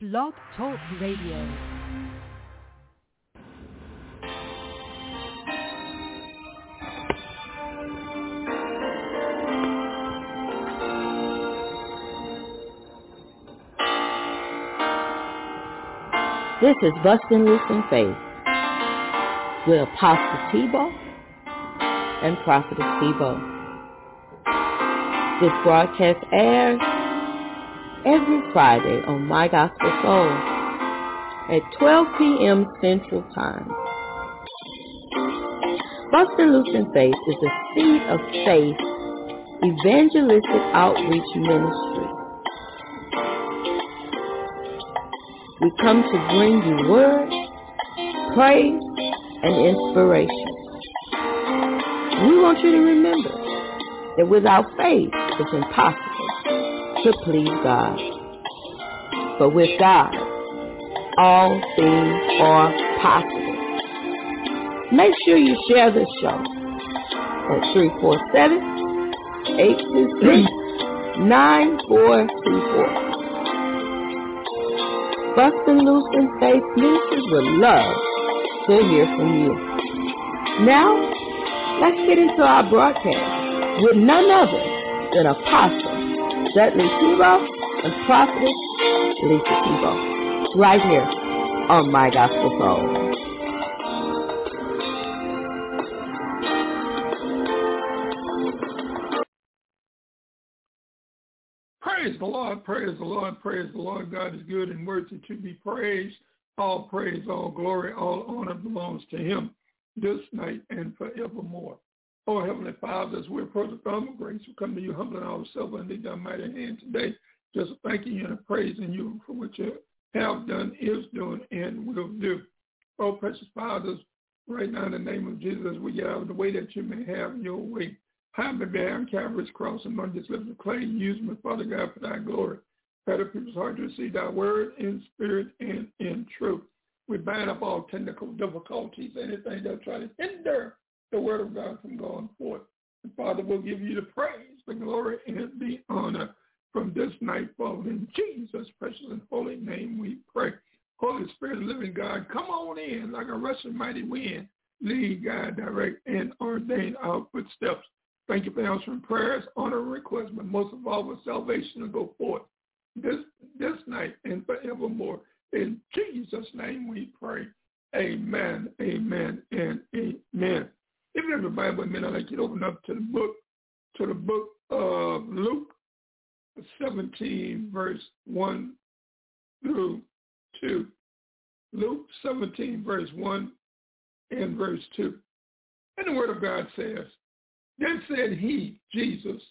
Blog Talk Radio. This is Bustin' Loose in Faith with Apostle Thibeaux and Prophetess Thibeaux. This broadcast airs every Friday on My Gospel Soul at 12 p.m. Central Time. Bustin' Loose in Faith is a seed of faith evangelistic outreach ministry. We come to bring you word, praise, and inspiration. We want you to remember that without faith, it's impossible to please God. But with God, all things are possible. Make sure you share this show at 347-826-9424. Bustin' Loose in Faith Ministries would love to hear from you. Now, let's get into our broadcast with none other than Apostle Dudley Thibeaux and Prophetess Lisa Thibeaux, right here on My Gospel Soul. Praise the Lord, praise the Lord, praise the Lord. God is good and worthy to be praised. All praise, all glory, all honor belongs to him this night and forevermore. Oh, Heavenly Father, as we approach the throne of grace, we come to you humbling ourselves under your mighty hand today, just thanking you and praising you for what you have done, is doing, and will do. Oh, precious Fathers, right now in the name of Jesus, we get out of the way that you may have your way. Hide me behind Calvary's cross among this lips of clay. Use me, Father God, for thy glory. Better people's heart to receive thy word in spirit and in truth. We bind up all technical difficulties, anything that try to hinder the word of God from going forth. And Father, we'll give you the praise, the glory, and the honor from this night forward. In Jesus' precious and holy name we pray. Holy Spirit, living God, come on in like a rushing mighty wind. Lead, guide, direct, and ordain our footsteps. Thank you for answering prayers, honor, and requests, but most of all, with salvation to go forth this this night and forevermore. In Jesus' name we pray. Amen, amen, and amen. If you have the Bible, amen, I'd like you to open up to the book, to the book of Luke 17, verse 1 through 2. Luke 17, verse 1 and verse 2. And the word of God says, Then said he, Jesus,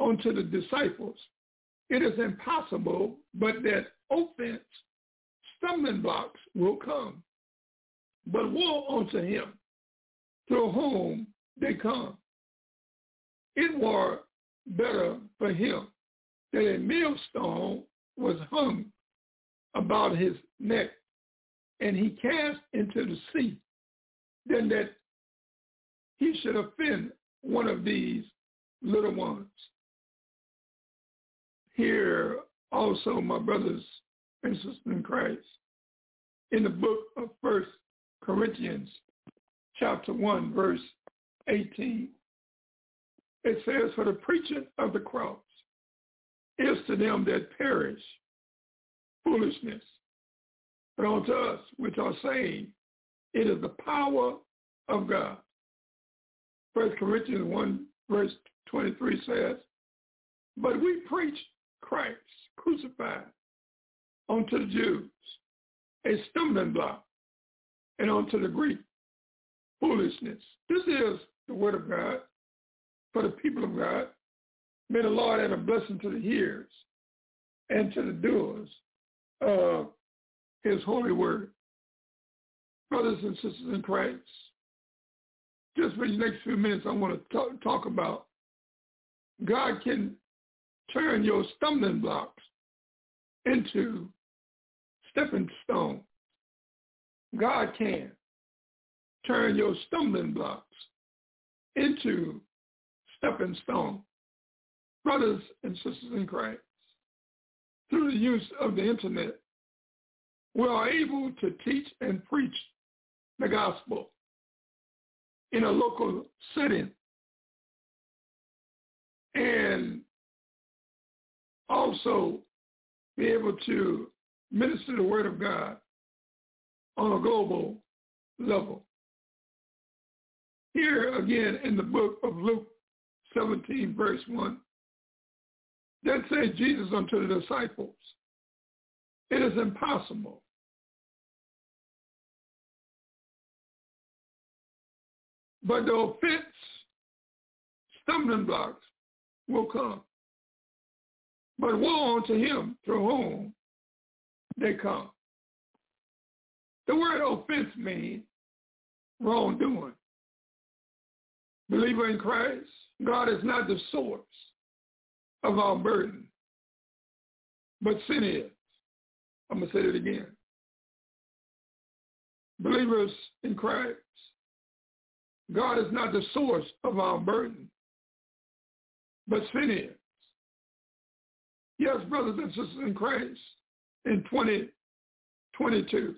unto the disciples, It is impossible, but that offense, stumbling blocks will come. But woe unto him through whom they come. It were better for him that a millstone was hung about his neck and he cast into the sea than that he should offend one of these little ones. Here also, my brothers and sisters in Christ, in the book of First Corinthians, chapter 1, verse 18, it says, For the preaching of the cross is to them that perish foolishness, but unto us which are saved, it is the power of God. First Corinthians 1 verse 23 says, But we preach Christ crucified unto the Jews, a stumbling block, and unto the Greek, foolishness. This is the word of God for the people of God. May the Lord add a blessing to the hearers and to the doers of his holy word. Brothers and sisters in Christ, just for the next few minutes, I want to talk, talk about God can turn your stumbling blocks into stepping stones. God can turn your stumbling blocks into stepping stones. Brothers and sisters in Christ, through the use of the internet, we are able to teach and preach the gospel in a local setting and also be able to minister the word of God on a global level. Here again in the book of Luke 17, verse 1, that said Jesus unto the disciples, it is impossible but the offense, stumbling blocks will come. But woe unto him through whom they come. The word offense means wrongdoing. Believer in Christ, God is not the source of our burden, but sin is. I'm going to say it again. Believers in Christ, God is not the source of our burden, but sin is. Yes, brothers and sisters in Christ, in 2022,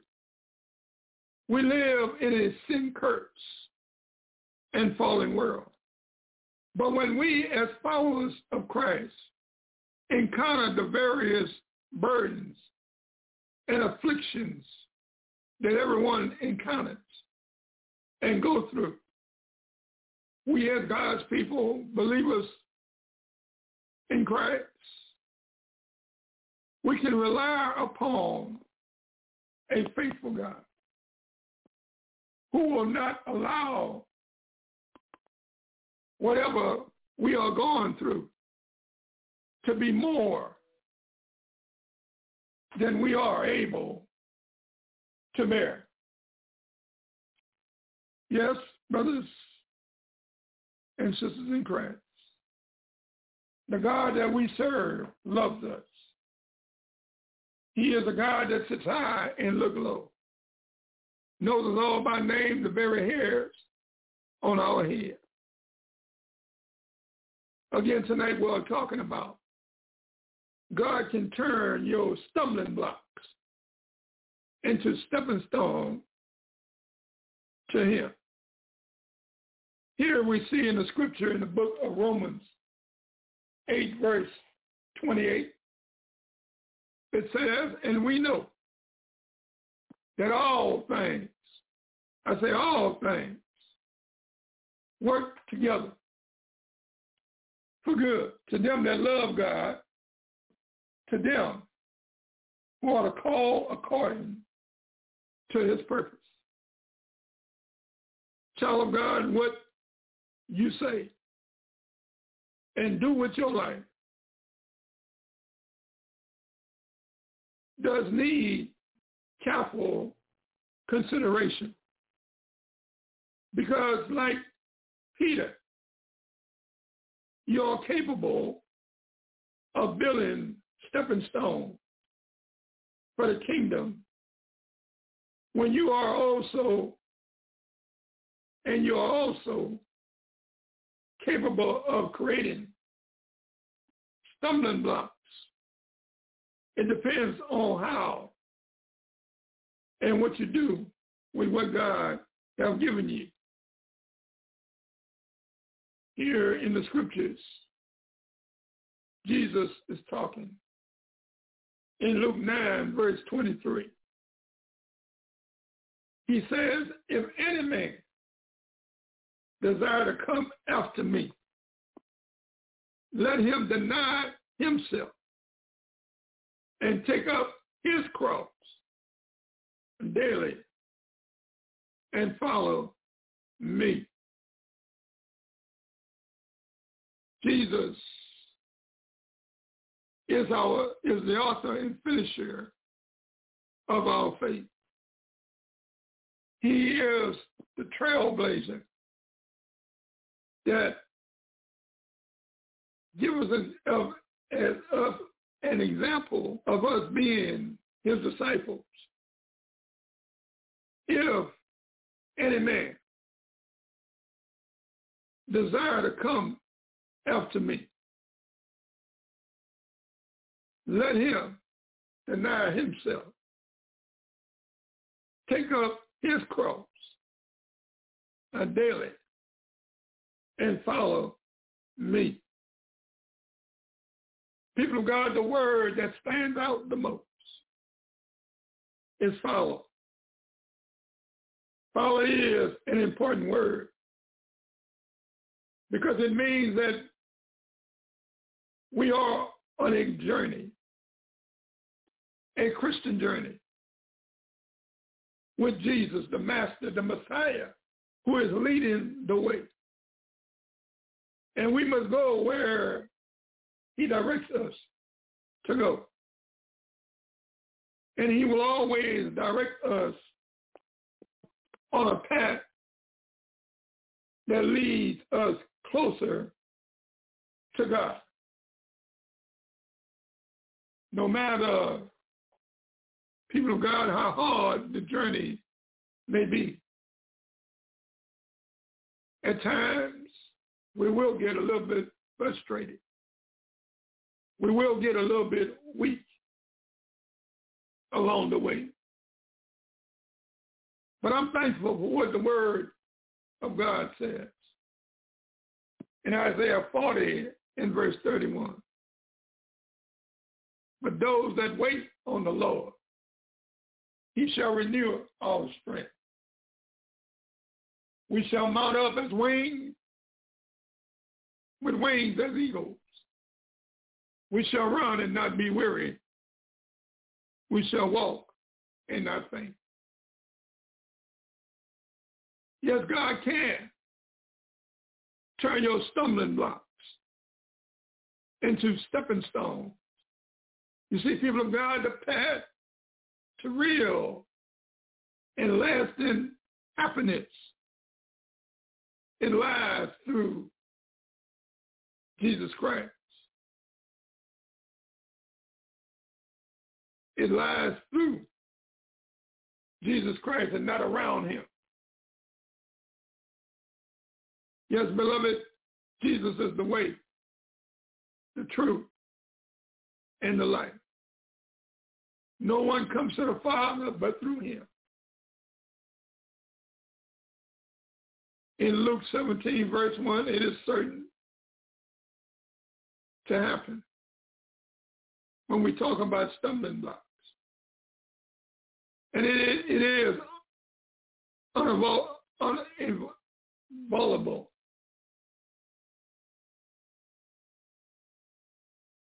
we live in a sin curse and fallen world. But when we as followers of Christ encounter the various burdens and afflictions that everyone encounters and go through, we as God's people, believers in Christ, we can rely upon a faithful God who will not allow whatever we are going through to be more than we are able to bear. Yes, brothers and sisters in Christ, the God that we serve loves us. He is a God that sits high and look low. Knows us all by name, the very hairs on our head. Again, tonight we're talking about God can turn your stumbling blocks into stepping stones to him. Here we see in the scripture in the book of Romans 8 verse 28, it says, and we know that all things, I say all things, work together for good to them that love God, to them who are called according to his purpose. Child of God, what you say and do with your life does need careful consideration. Because like Peter, you're capable of building stepping stones for the kingdom when you are also and you are also capable of creating stumbling blocks. It depends on how and what you do with what God has given you. Here in the scriptures, Jesus is talking. In Luke 9, verse 23, he says, if any man desire to come after me. Let him deny himself and take up his cross daily and follow me. Jesus is our is the author and finisher of our faith. He is the trailblazer that gives us an, of, an example of us being his disciples. If any man desire to come after me, let him deny himself take up his cross daily and follow me. People of God, the word that stands out the most is follow. Follow is an important word because it means that we are on a journey, a Christian journey with Jesus, the Master, the Messiah, who is leading the way. And we must go where he directs us to go. And he will always direct us on a path that leads us closer to God. No matter, people of God, how hard the journey may be. At times, we will get a little bit frustrated. We will get a little bit weak along the way. But I'm thankful for what the word of God says. In Isaiah 40 in verse 31. But those that wait on the Lord, he shall renew our strength. We shall mount up as wings, with wings as eagles. We shall run and not be weary. We shall walk and not faint. Yes, God can turn your stumbling blocks into stepping stones. You see, people of God, the path to real and lasting happiness, it lies through Jesus Christ. It lies through Jesus Christ and not around him. Yes, beloved, Jesus is the way, the truth, and the life. No one comes to the Father but through him. In Luke 17, verse 1, it is certain to happen when we talk about stumbling blocks. And it, it is unavoidable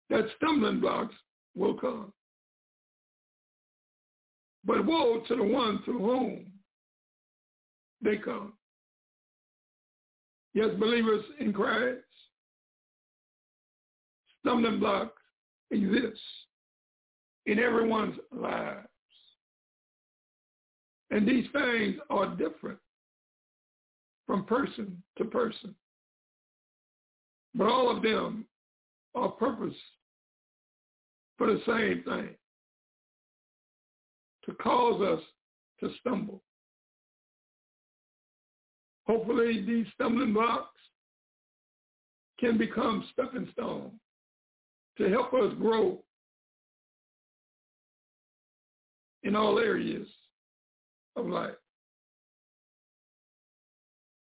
that stumbling blocks will come. But woe to the one through whom they come. Yes, believers in Christ, stumbling blocks exist in everyone's lives. And these things are different from person to person. But all of them are purpose for the same thing to cause us to stumble. Hopefully these stumbling blocks can become stepping stones to help us grow in all areas of life.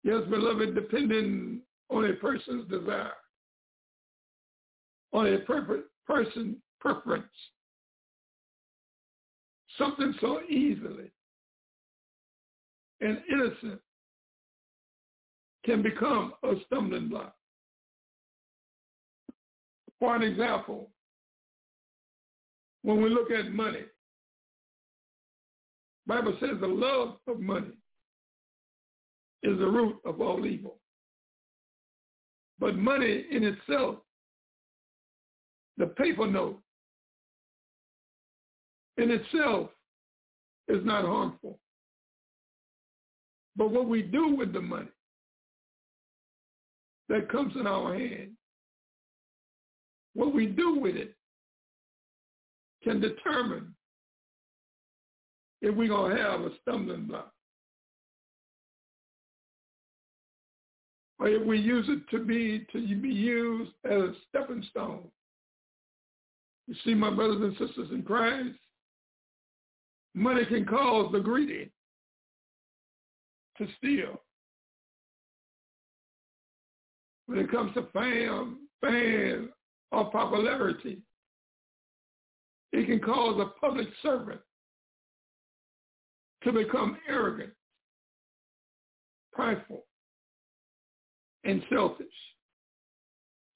Yes, beloved, depending on a person's desire, on a per- person preference, something so easily and innocent can become a stumbling block. For an example, when we look at money, Bible says the love of money is the root of all evil. But money in itself, the paper note, in itself is not harmful. But what we do with the money that comes in our hand, what we do with it can determine if we're going to have a stumbling block. Or if we use it to be to be used as a stepping stone. You see, my brothers and sisters in Christ, money can cause the greedy to steal. When it comes to fame, fame or popularity, it can cause a public servant to become arrogant, prideful, and selfish.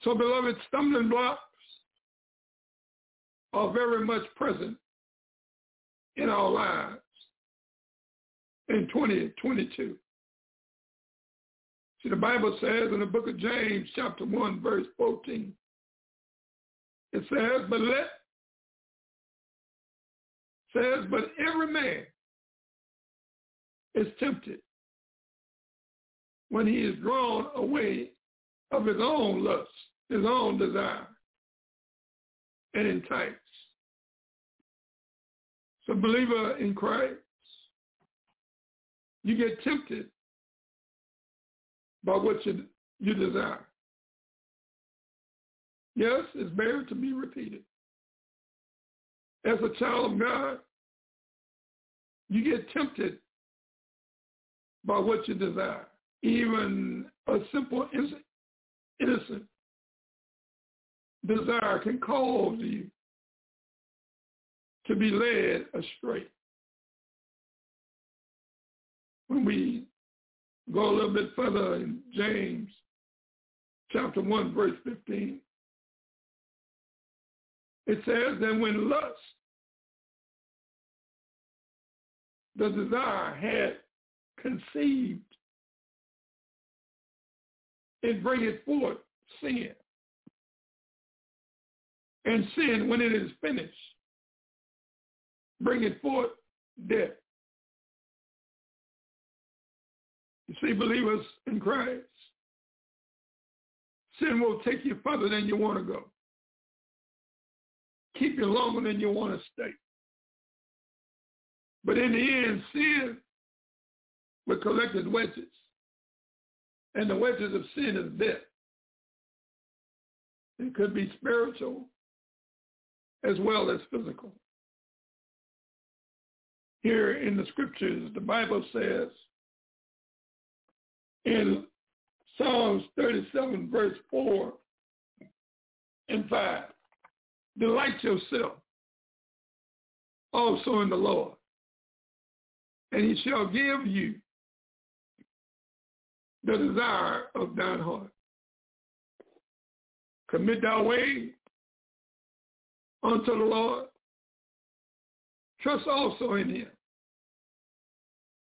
So, beloved, stumbling blocks are very much present in our lives in 2022. See, the Bible says in the book of James, chapter 1, verse 14, it says, but let, says, but every man is tempted when he is drawn away of his own lust, his own desire, and enticed. So believer in Christ, you get tempted by what you, you desire. Yes, it's better to be repeated. As a child of God, you get tempted by what you desire. Even a simple, innocent desire can cause you to be led astray. When we go a little bit further in James chapter 1, verse 15, it says that when lust, the desire had conceived, it bringeth forth sin. And sin, when it is finished, bringeth forth death. You see, believers in Christ, sin will take you further than you want to go. Keep you longer than you want to stay. But in the end, sin will collect its wedges. And the wedges of sin is death. It could be spiritual as well as physical. Here in the scriptures, the Bible says in Psalms 37, verse 4 and 5, delight yourself also in the Lord, and he shall give you the desire of thine heart. Commit thy way unto the Lord. Trust also in him,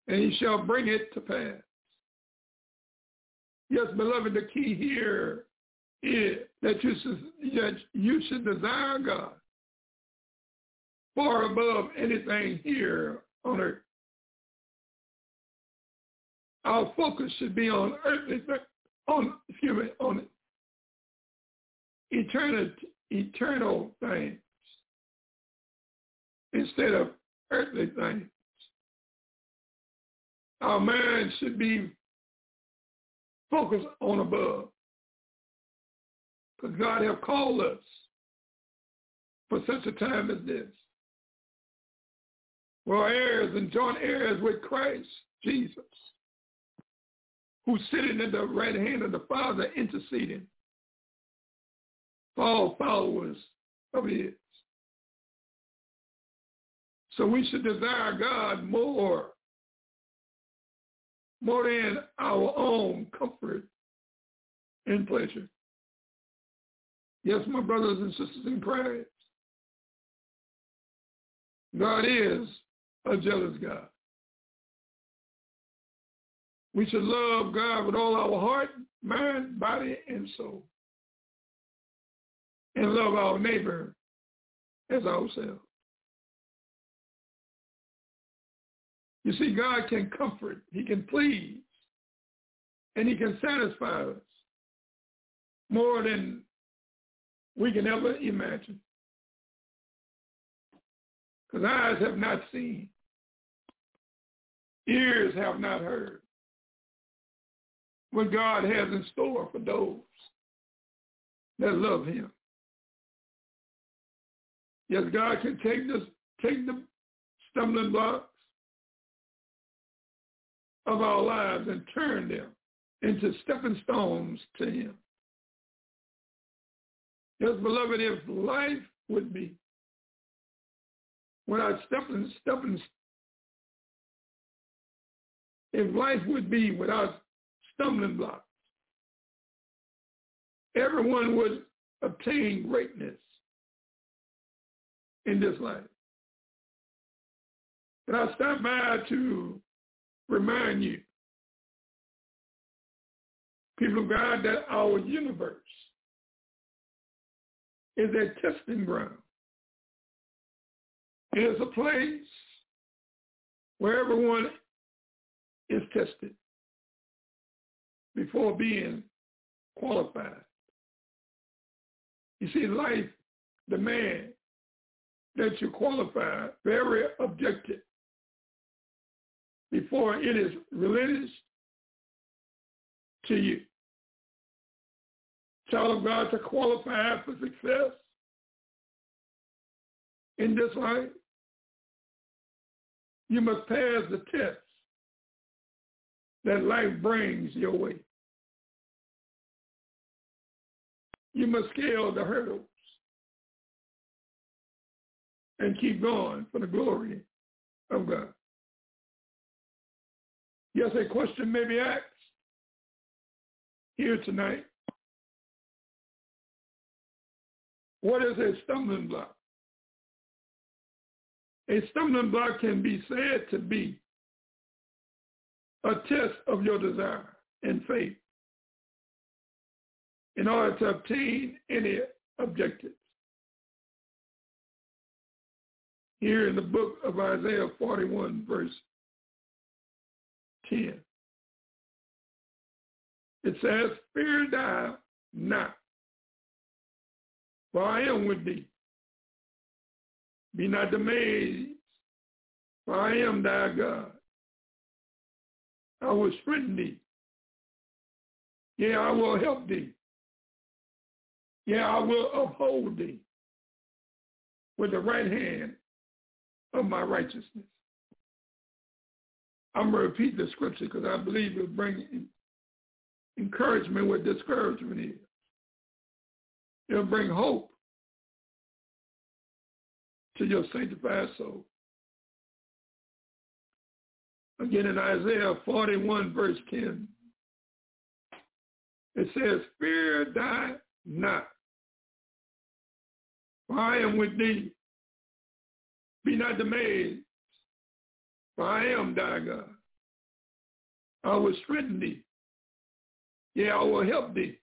and he shall bring it to pass. Yes, beloved, the key here is that you should, that you should desire God far above anything here on earth. Our focus should be on earthly, on excuse me, on eternal, eternal things instead of earthly things. Our mind should be focused on above. Because God have called us for such a time as this. We're heirs and joint heirs with Christ Jesus, who's sitting at the right hand of the Father interceding for all followers of his. So we should desire God more, more than our own comfort and pleasure. Yes, my brothers and sisters in Christ, God is a jealous God. We should love God with all our heart, mind, body, and soul. And love our neighbor as ourselves. You see, God can comfort, he can please, and he can satisfy us more than we can ever imagine. Because eyes have not seen, ears have not heard what God has in store for those that love him. Yes, God can take this, take the stumbling blocks of our lives and turn them into stepping stones to him. Yes, beloved, if life would be without stepping, stepping, if life would be without stumbling blocks, everyone would obtain greatness in this life. But I stop by to remind you, people of God, that our universe is a testing ground. It is a place where everyone is tested before being qualified. You see, life demands that you qualify very objective before it is released to you. Child of God to qualify for success in this life, you must pass the test that life brings your way. You must scale the hurdles and keep going for the glory of God. Yes, a question may be asked here tonight. What is a stumbling block? A stumbling block can be said to be a test of your desire and faith in order to obtain any objectives. Here in the book of Isaiah 41, verse 10, it says, Fear thou not, for I am with thee. Be not amazed, for I am thy God. I will strengthen thee. Yeah, I will help thee. Yeah, I will uphold thee with the right hand of my righteousness. I'm going to repeat the scripture because I believe it'll bring encouragement where discouragement is. It'll bring hope to your sanctified soul. Again in Isaiah 41 verse 10, it says, fear thou not, for I am with thee. Be not dismayed, for I am thy God. I will strengthen thee. Yeah, I will help thee.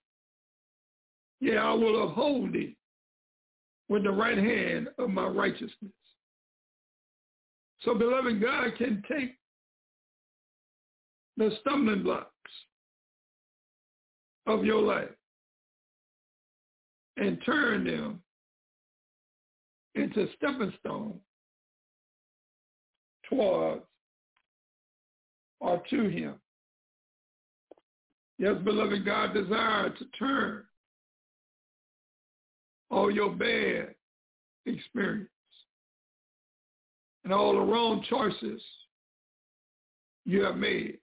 Yeah, I will uphold thee with the right hand of my righteousness. So, beloved, God can take the stumbling blocks of your life and turn them into stepping stones towards or to him. Yes, beloved, God desires to turn all your bad experience and all the wrong choices you have made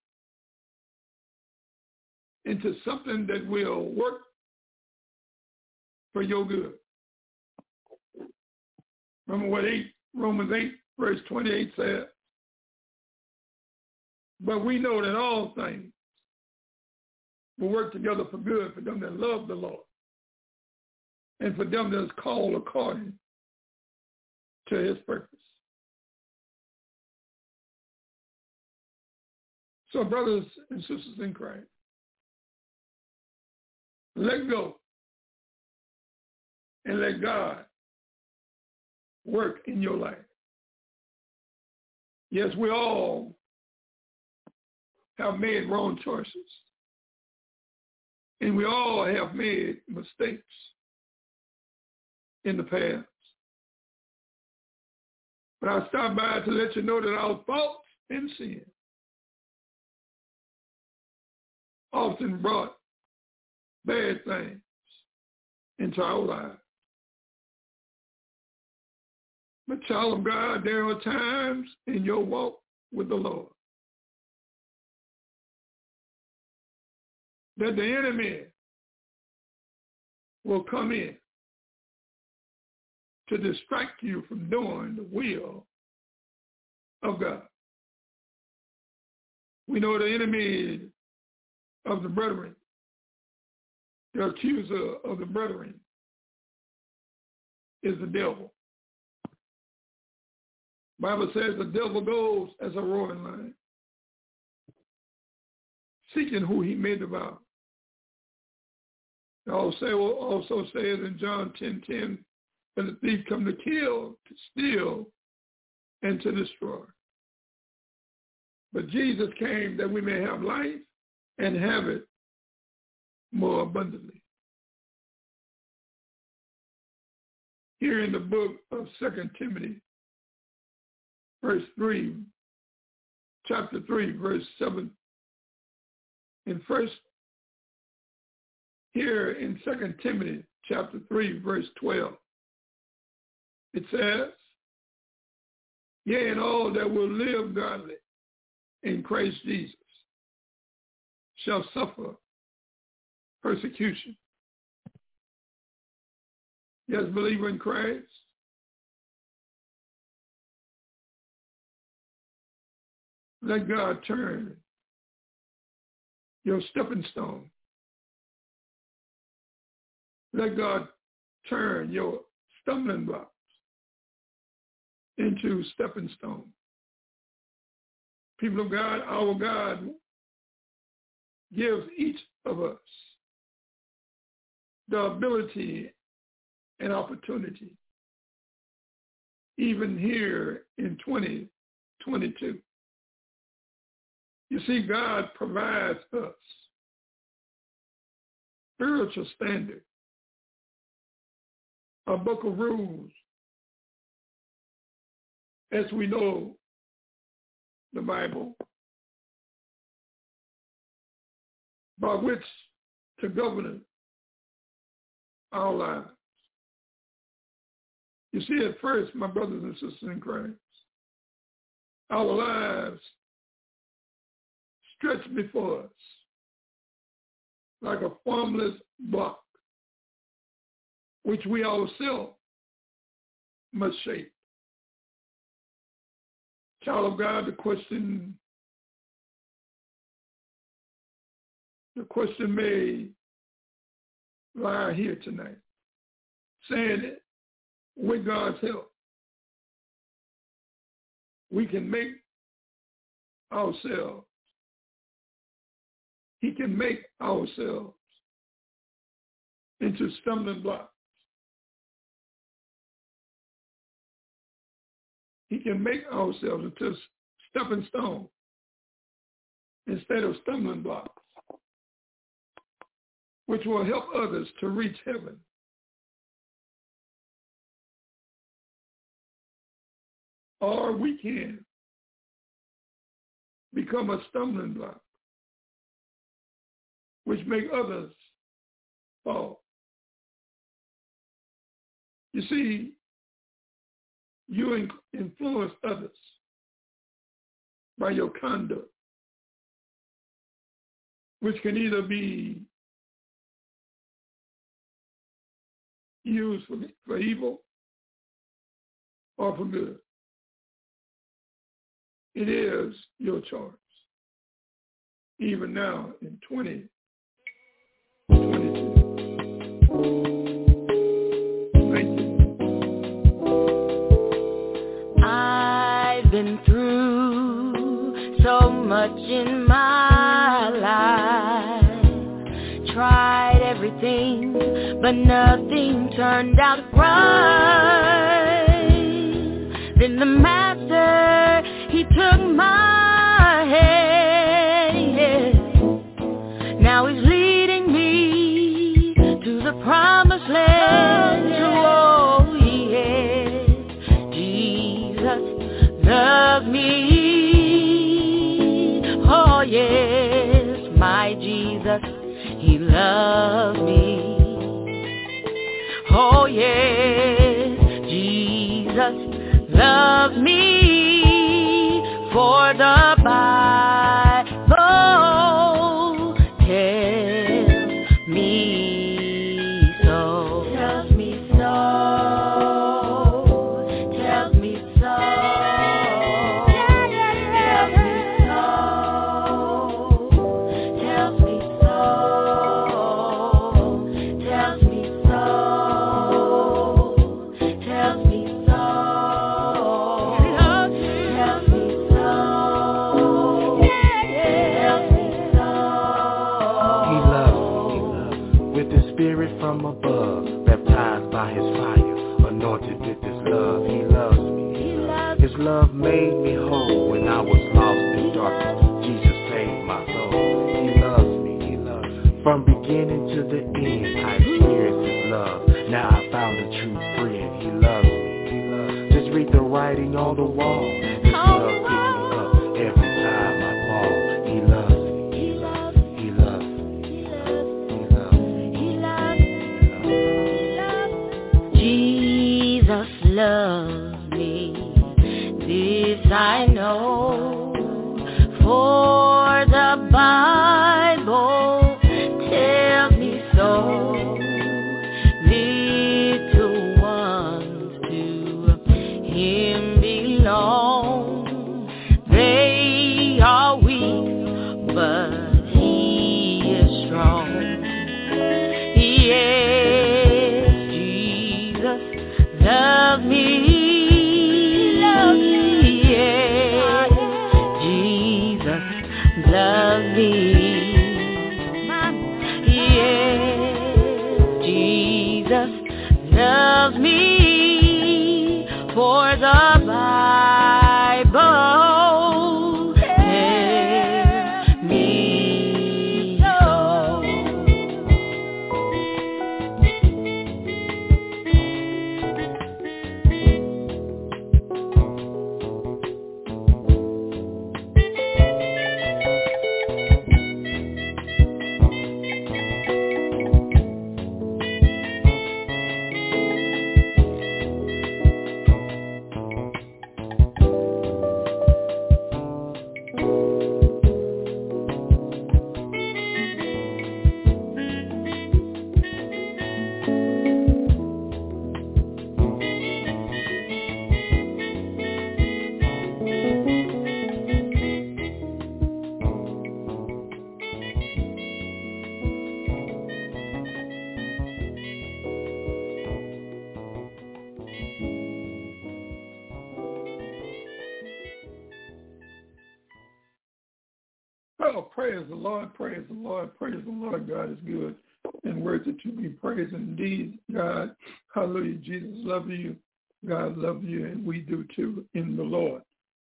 into something that will work for your good. Remember what 8, Romans 8, verse 28 said? But we know that all things will work together for good for them that love the Lord and for them that is called according to his purpose. So brothers and sisters in Christ, let go and let God work in your life. Yes, we all have made wrong choices. And we all have made mistakes in the past. But I stop by to let you know that our faults and sin often brought bad things into our lives. But child of God, there are times in your walk with the Lord that the enemy will come in to distract you from doing the will of God. We know the enemy of the brethren, the accuser of the brethren, is the devil. Bible says the devil goes as a roaring lion, seeking who he may devour. It also, also says in John 10, 10, that the thief come to kill, to steal, and to destroy. But Jesus came that we may have life and have it more abundantly. Here in the book of Second Timothy, verse 3, chapter 3, verse 7, in first, here in Second Timothy, chapter 3, verse 12, it says, Yea, and all that will live godly in Christ Jesus shall suffer persecution. Yes, believer in Christ. Let God turn your stepping stone. Let God turn your stumbling blocks into stepping stones. People of God, our God gives each of us the ability and opportunity, even here in 2022. You see, God provides us spiritual standard, a book of rules, as we know the Bible, by which to govern our lives. You see, at first, my brothers and sisters in Christ, our lives stretch before us like a formless block, which we ourselves must shape. Child of God, the question, the question may lie here tonight, saying that with God's help, we can make ourselves, he can make ourselves into stumbling blocks. He can make ourselves into stepping stones instead of stumbling blocks, which will help others to reach heaven. Or we can become a stumbling block, which make others fall. You see, you influence others by your conduct, which can either be used for, for evil or for good. It is your choice. Even now in 2022. Much in my life. Tried everything, but nothing turned out right. Then the master, he took my hand. Jesus, he loves me. Oh yes, Jesus loves me for the Bible wall. The Lord, praise the Lord, praise the Lord. God is good and worthy to be praised indeed. God, hallelujah. Jesus love you. God love you, and we do too in the Lord.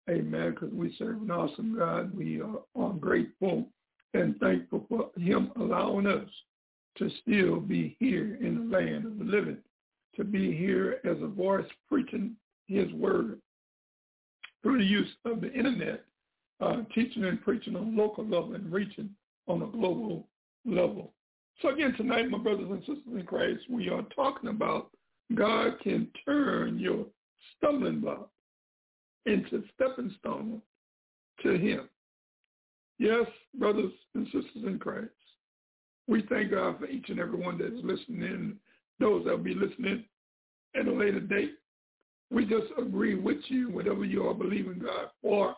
Amen. Because we serve an awesome God. We are, are grateful and thankful for him allowing us to still be here in the land of the living, to be here as a voice preaching his word through the use of the internet uh, teaching and preaching on a local level and reaching on a global level. So again, tonight, my brothers and sisters in Christ, we are talking about God can turn your stumbling block into stepping stone to him. Yes, brothers and sisters in Christ, we thank God for each and every one that is listening in, those that will be listening at a later date. We just agree with you, whatever you are believing God for,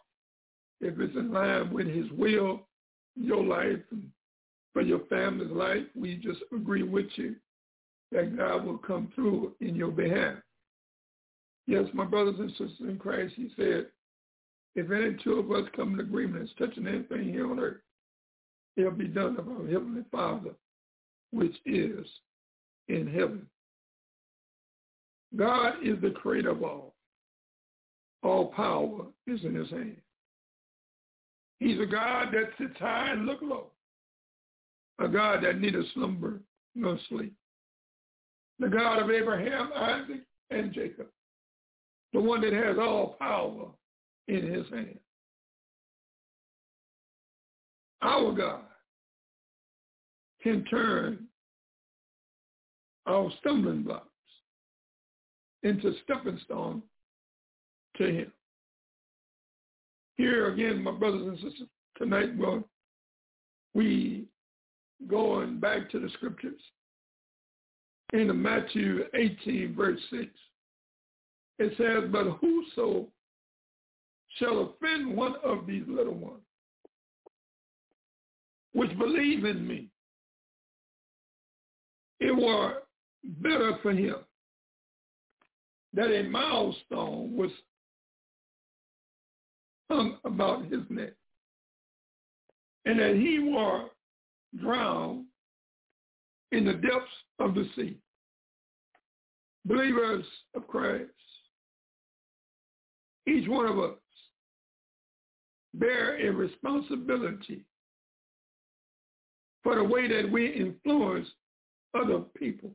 if it's in line with his will, your life, and for your family's life, we just agree with you that God will come through in your behalf. Yes, my brothers and sisters in Christ, he said, if any two of us come in agreement as touching anything here on earth, it'll be done of our Heavenly Father, which is in heaven. God is the creator of all. All power is in his hand. He's a God that sits high and look low. A God that neither slumber nor sleep. The God of Abraham, Isaac, and Jacob. The one that has all power in his hand. Our God can turn our stumbling blocks into stepping stones to him. Here again, my brothers and sisters, tonight well, we going back to the scriptures. In the Matthew 18, verse 6, it says, But whoso shall offend one of these little ones, which believe in me, it were better for him that a milestone was hung about his neck, and that he were drowned in the depths of the sea. Believers of Christ, each one of us bear a responsibility for the way that we influence other people.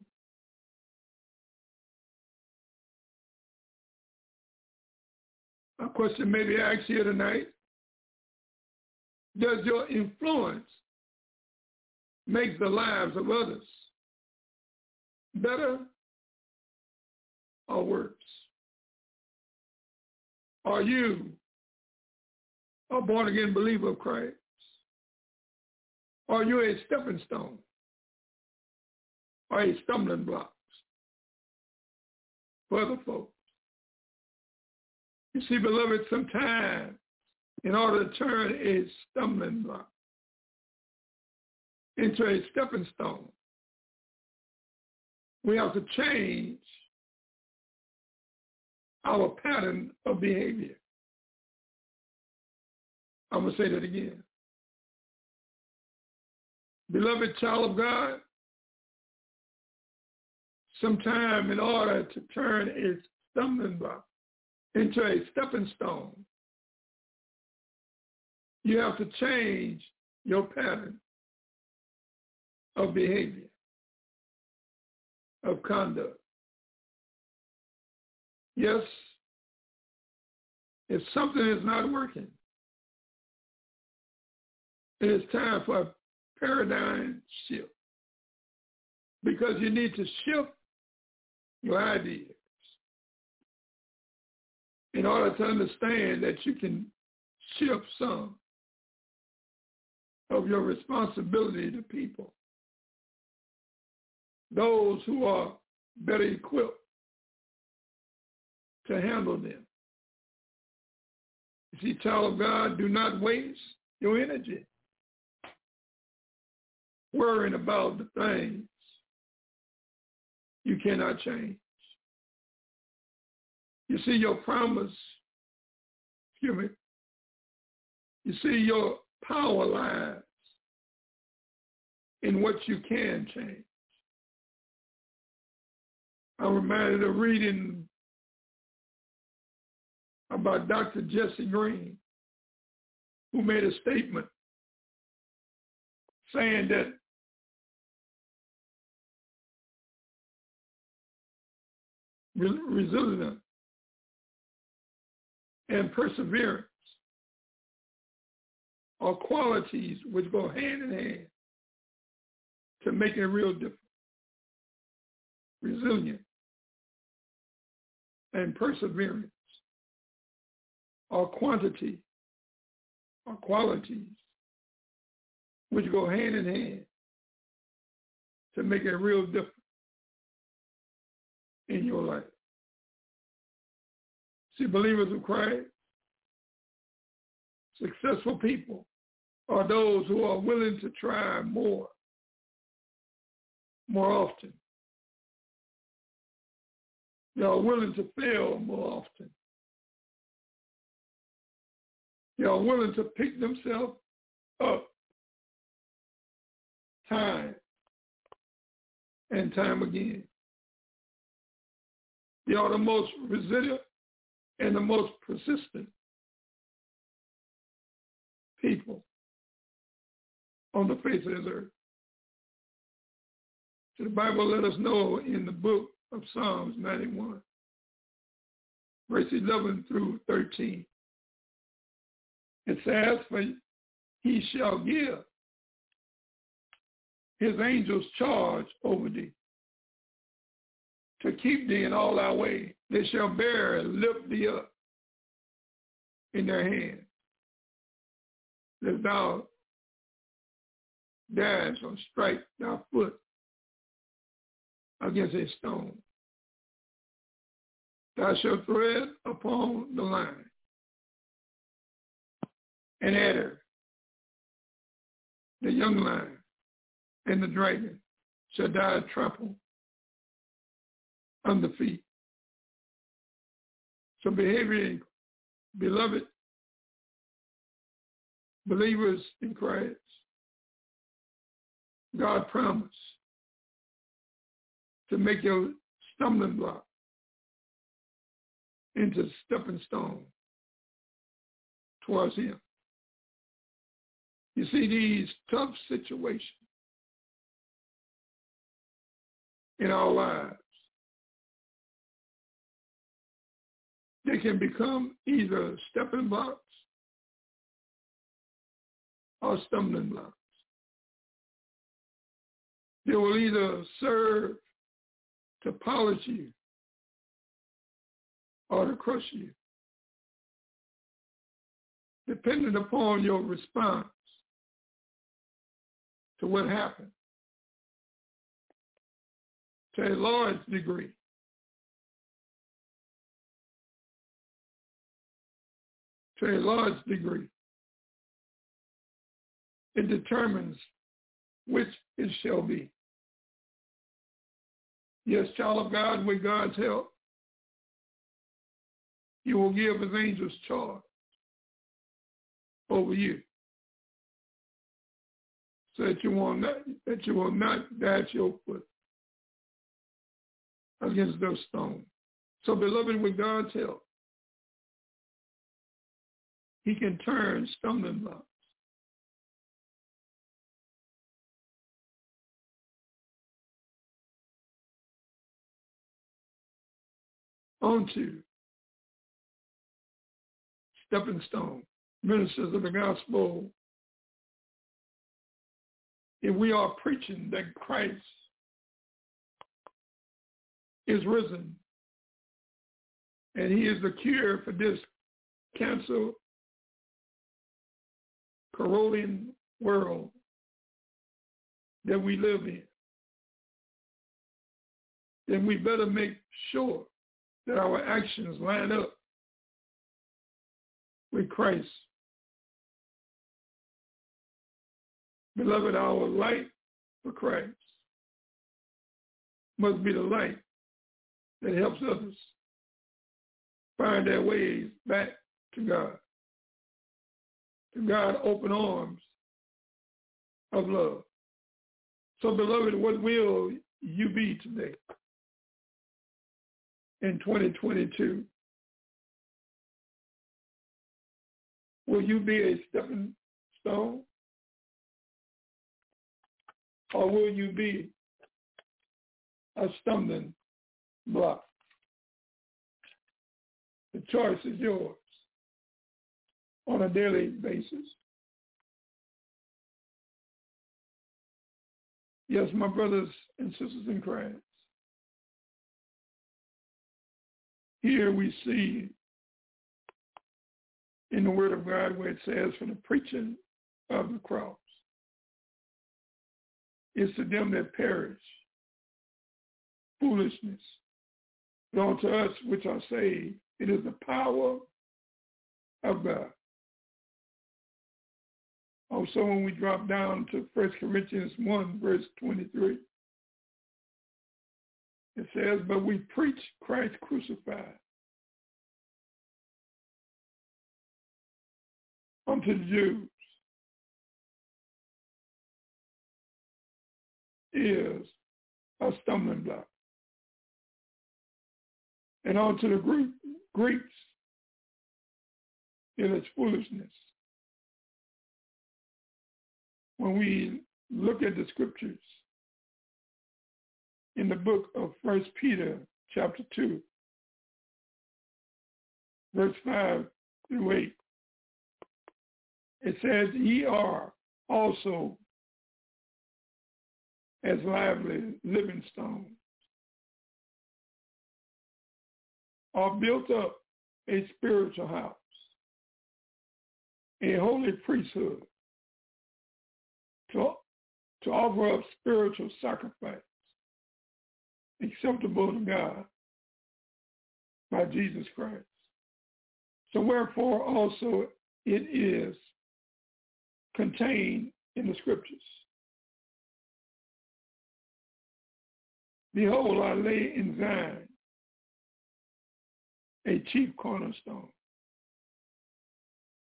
A question may be asked here tonight. Does your influence make the lives of others better or worse? Are you a born-again believer of Christ? Are you a stepping stone or a stumbling block for other folks? You see, beloved, sometimes in order to turn a stumbling block into a stepping stone, we have to change our pattern of behavior. I'm going to say that again. Beloved child of God, sometime in order to turn a stumbling block into a stepping stone, you have to change your pattern of behavior, of conduct. Yes, if something is not working, it is time for a paradigm shift because you need to shift your ideas in order to understand that you can shift some of your responsibility to people. Those who are better equipped to handle them. You see, child of God, do not waste your energy worrying about the things you cannot change. You see your promise, excuse me, you see your power lies in what you can change. I'm reminded of reading about Dr. Jesse Green, who made a statement saying that resilience and perseverance are qualities which go hand in hand to make a real difference. Resilience and perseverance are quantity, are qualities which go hand in hand to make a real difference in your life. See, believers of Christ, successful people are those who are willing to try more, more often. They are willing to fail more often. They are willing to pick themselves up time and time again. They are the most resilient and the most persistent people on the face of this earth. So the Bible let us know in the book of Psalms 91, verse 11 through 13. It says, for he shall give his angels charge over thee to keep thee in all thy way. They shall bear and lift thee up in their hands, that thou dash or strike thy foot against a stone. Thou shalt tread upon the lion and adder, the young lion and the dragon shall die trample the feet. So behavior, beloved believers in Christ, God promised to make your stumbling block into stepping stone towards him. You see these tough situations in our lives. They can become either stepping blocks or stumbling blocks. They will either serve to polish you or to crush you, depending upon your response to what happened. To a large degree. To a large degree. It determines which it shall be. Yes, child of God, with God's help, he will give his angels charge over you so that you will not that you will not dash your foot against those stones. So beloved, with God's help, he can turn stumbling blocks onto stepping stone, ministers of the gospel. If we are preaching that Christ is risen and he is the cure for this cancer corroding world that we live in, then we better make sure that our actions line up with Christ. Beloved, our light for Christ must be the light that helps others find their ways back to God. God open arms of love. So beloved, what will you be today? in 2022? Will you be a stepping stone? Or will you be a stumbling block? The choice is yours on a daily basis. Yes, my brothers and sisters in Christ. Here we see in the Word of God where it says, for the preaching of the cross is to them that perish foolishness. But unto us which are saved, it is the power of God. Oh, also, when we drop down to 1 Corinthians 1, verse 23, it says, but we preach Christ crucified. Unto the Jews is a stumbling block. And unto the Greek, Greeks it is foolishness. When we look at the scriptures, in the book of First Peter chapter 2, verse 5 through 8. It says, ye are also as lively living stones, are built up a spiritual house, a holy priesthood, to, to offer up spiritual sacrifice acceptable to God by Jesus Christ. So wherefore also it is contained in the scriptures. Behold, I lay in Zion a chief cornerstone,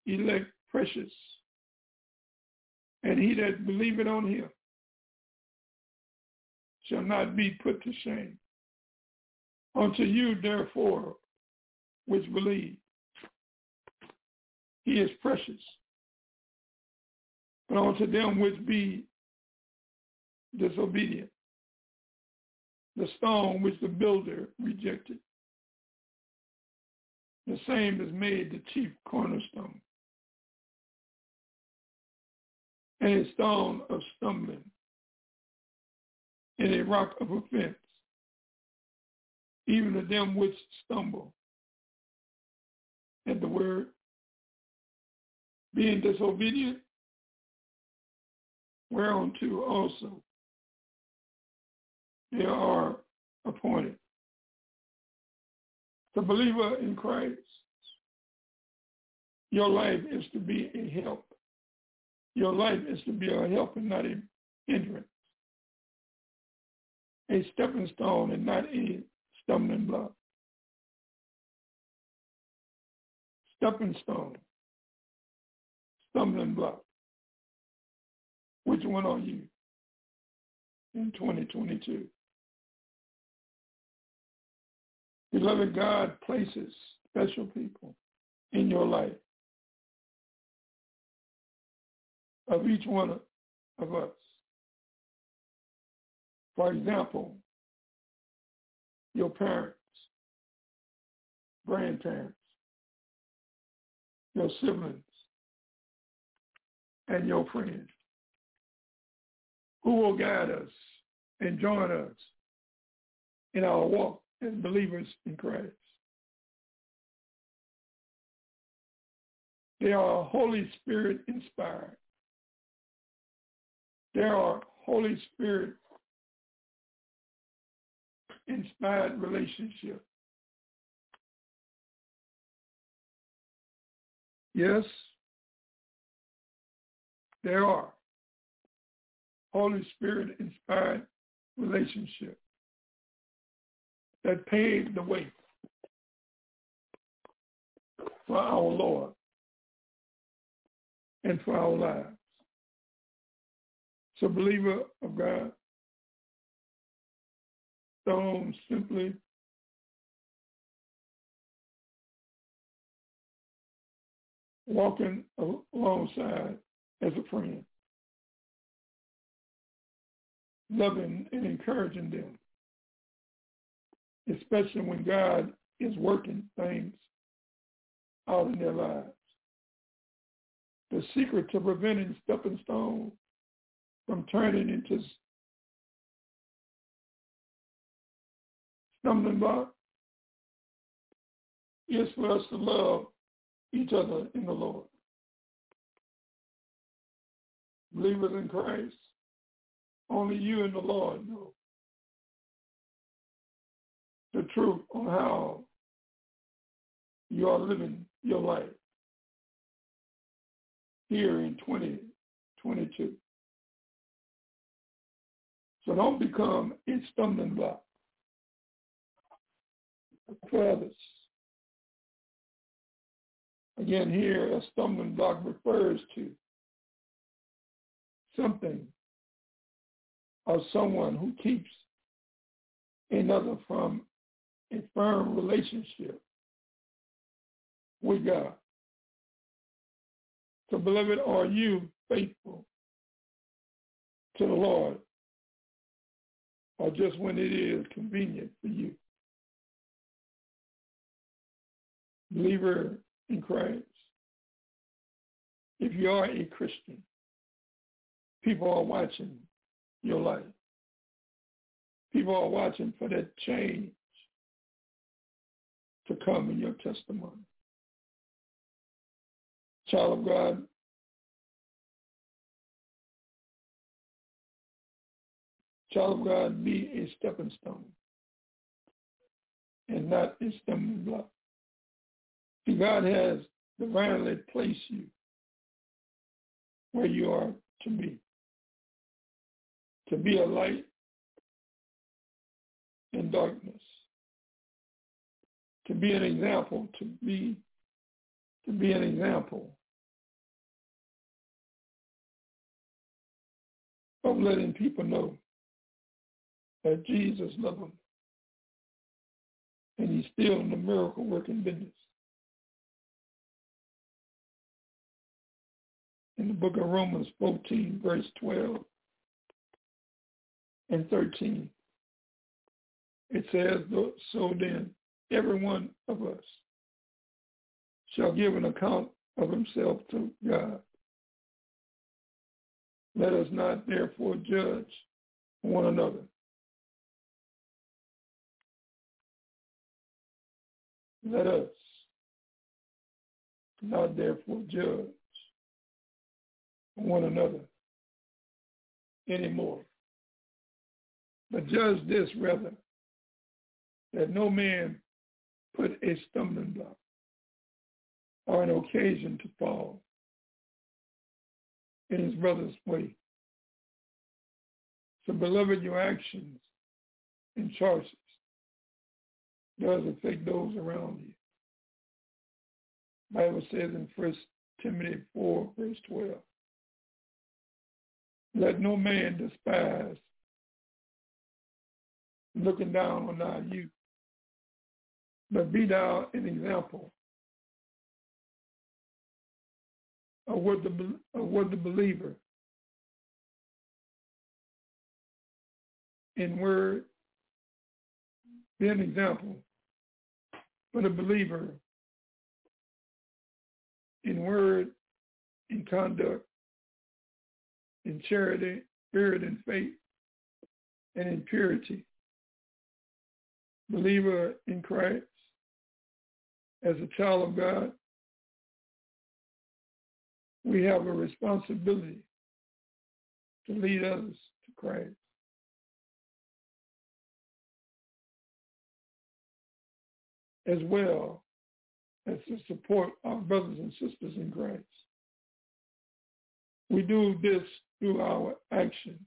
elect precious, and he that believeth on him shall not be put to shame. Unto you, therefore, which believe, he is precious. But unto them which be disobedient, the stone which the builder rejected, the same is made the chief cornerstone, and a stone of stumbling, and a rock of offense, even to them which stumble at the word, being disobedient, whereunto also they are appointed. The believer in Christ, your life is to be a help. Your life is to be a help and not a hindrance. A stepping stone and not a stumbling block. Stepping stone, stumbling block. Which one are you in 2022? Beloved, God places special people in your life of each one of us. For example, your parents, grandparents, your siblings, and your friends who will guide us and join us in our walk as believers in Christ. They are Holy Spirit inspired. They are Holy Spirit inspired relationship. Yes, there are Holy Spirit inspired relationship that paved the way for our Lord and for our lives. So believer of God, don't simply walking alongside as a friend, loving and encouraging them, especially when God is working things out in their lives. The secret to preventing stepping stones from turning into stumbling block is for us to love each other in the Lord. Believers in Christ, only you and the Lord know the truth on how you are living your life here in 2022. So don't become a stumbling block for others. Again, here a stumbling block refers to something or someone who keeps another from a firm relationship with God. So, beloved, are you faithful to the Lord or just when it is convenient for you? Believer in Christ, if you are a Christian, people are watching your life. People are watching for that change to come in your testimony. Child of God, child of God, be a stepping stone and not a stumbling block. See, God has divinely placed you where you are to be, to be a light in darkness to be an example, to be to be an example of letting people know that Jesus them. And he's still in the miracle working business. In the book of Romans 14, verse 12 and 13, it says, so then every one of us shall give an account of himself to God. Let us not therefore judge one another. Let us not therefore judge one another anymore. But judge this rather, that no man put a stumbling block or an occasion to fall in his brother's way. So beloved, your actions and choices does affect those around you. Bible says in First Timothy 4, verse 12, let no man despise looking down on thy youth, but be thou an example of what the, of what the believer in word, be an example for the believer in word, in conduct, in charity, spirit, and faith, and in purity. Believer in Christ, as a child of God, we have a responsibility to lead others to Christ. As well as to support our brothers and sisters in Christ. We do this through our actions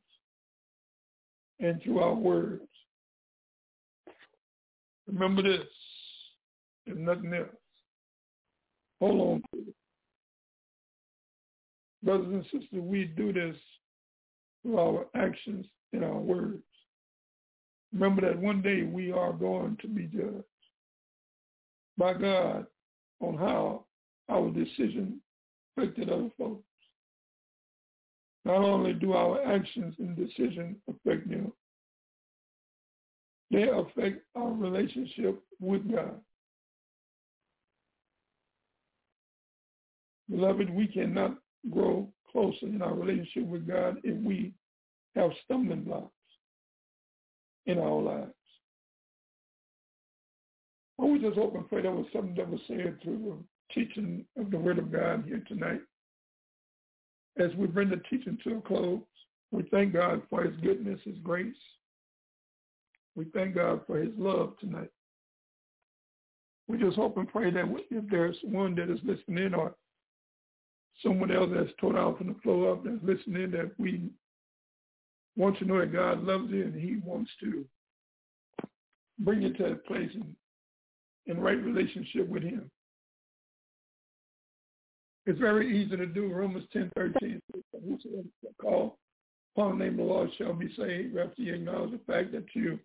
and through our words. Remember this, if nothing else. Hold on to it. Brothers and sisters, we do this through our actions and our words. Remember that one day we are going to be judged by God on how our decision affected other folks. Not only do our actions and decisions affect them, they affect our relationship with God. Beloved, we cannot grow closer in our relationship with God if we have stumbling blocks in our lives. We just hope and pray that was something that was said through the teaching of the Word of God here tonight. As we bring the teaching to a close, we thank God for his goodness, his grace. We thank God for his love tonight. We just hope and pray that if there's one that is listening or someone else that's tore out from the floor up that's listening, that we want to know that God loves you and he wants to bring you to that place in, in right relationship with him. It's very easy to do. Romans 10, 13. Whosoever call upon the name of the Lord shall be saved. After you acknowledge the fact that you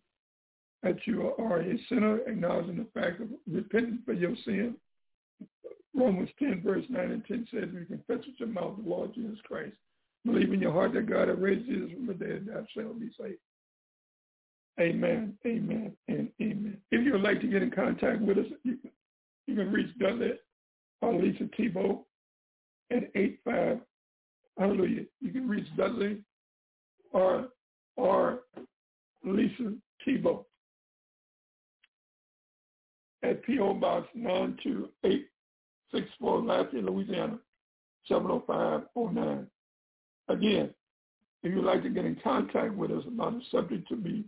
that you are a sinner, acknowledging the fact of repenting for your sin. Romans 10, verse 9 and 10 says, you confess with your mouth the Lord Jesus Christ. Believe in your heart that God has raised Jesus from the dead, thou shalt be saved. Amen, amen, and amen. If you would like to get in contact with us, you can, you can reach Dudley or Lisa Thibeaux at 85, hallelujah. You can reach Dudley or, or Lisa Thibeaux at P.O. Box 92864, Lafayette, Louisiana, 70509. Again, if you'd like to get in contact with us about a subject to be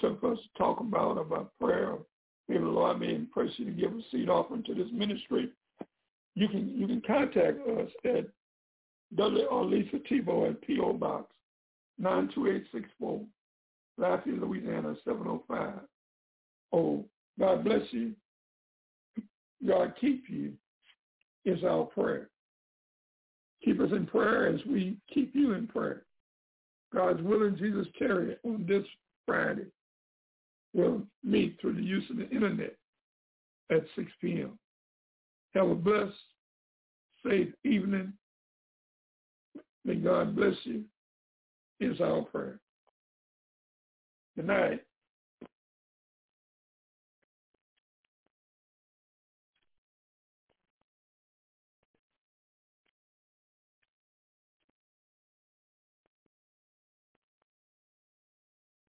took us to talk about, about prayer, maybe the Lord may impress you to give a seed offering to this ministry, you can you can contact us at W or Lisa Thibeaux at P.O. Box 92864, Lafayette, Louisiana 705. Oh, God bless you. God keep you is our prayer. Keep us in prayer as we keep you in prayer. God's willing Jesus tarry on this Friday. Will meet through the use of the internet at 6 p.m. Have a blessed, safe evening. May God bless you is our prayer. Good night.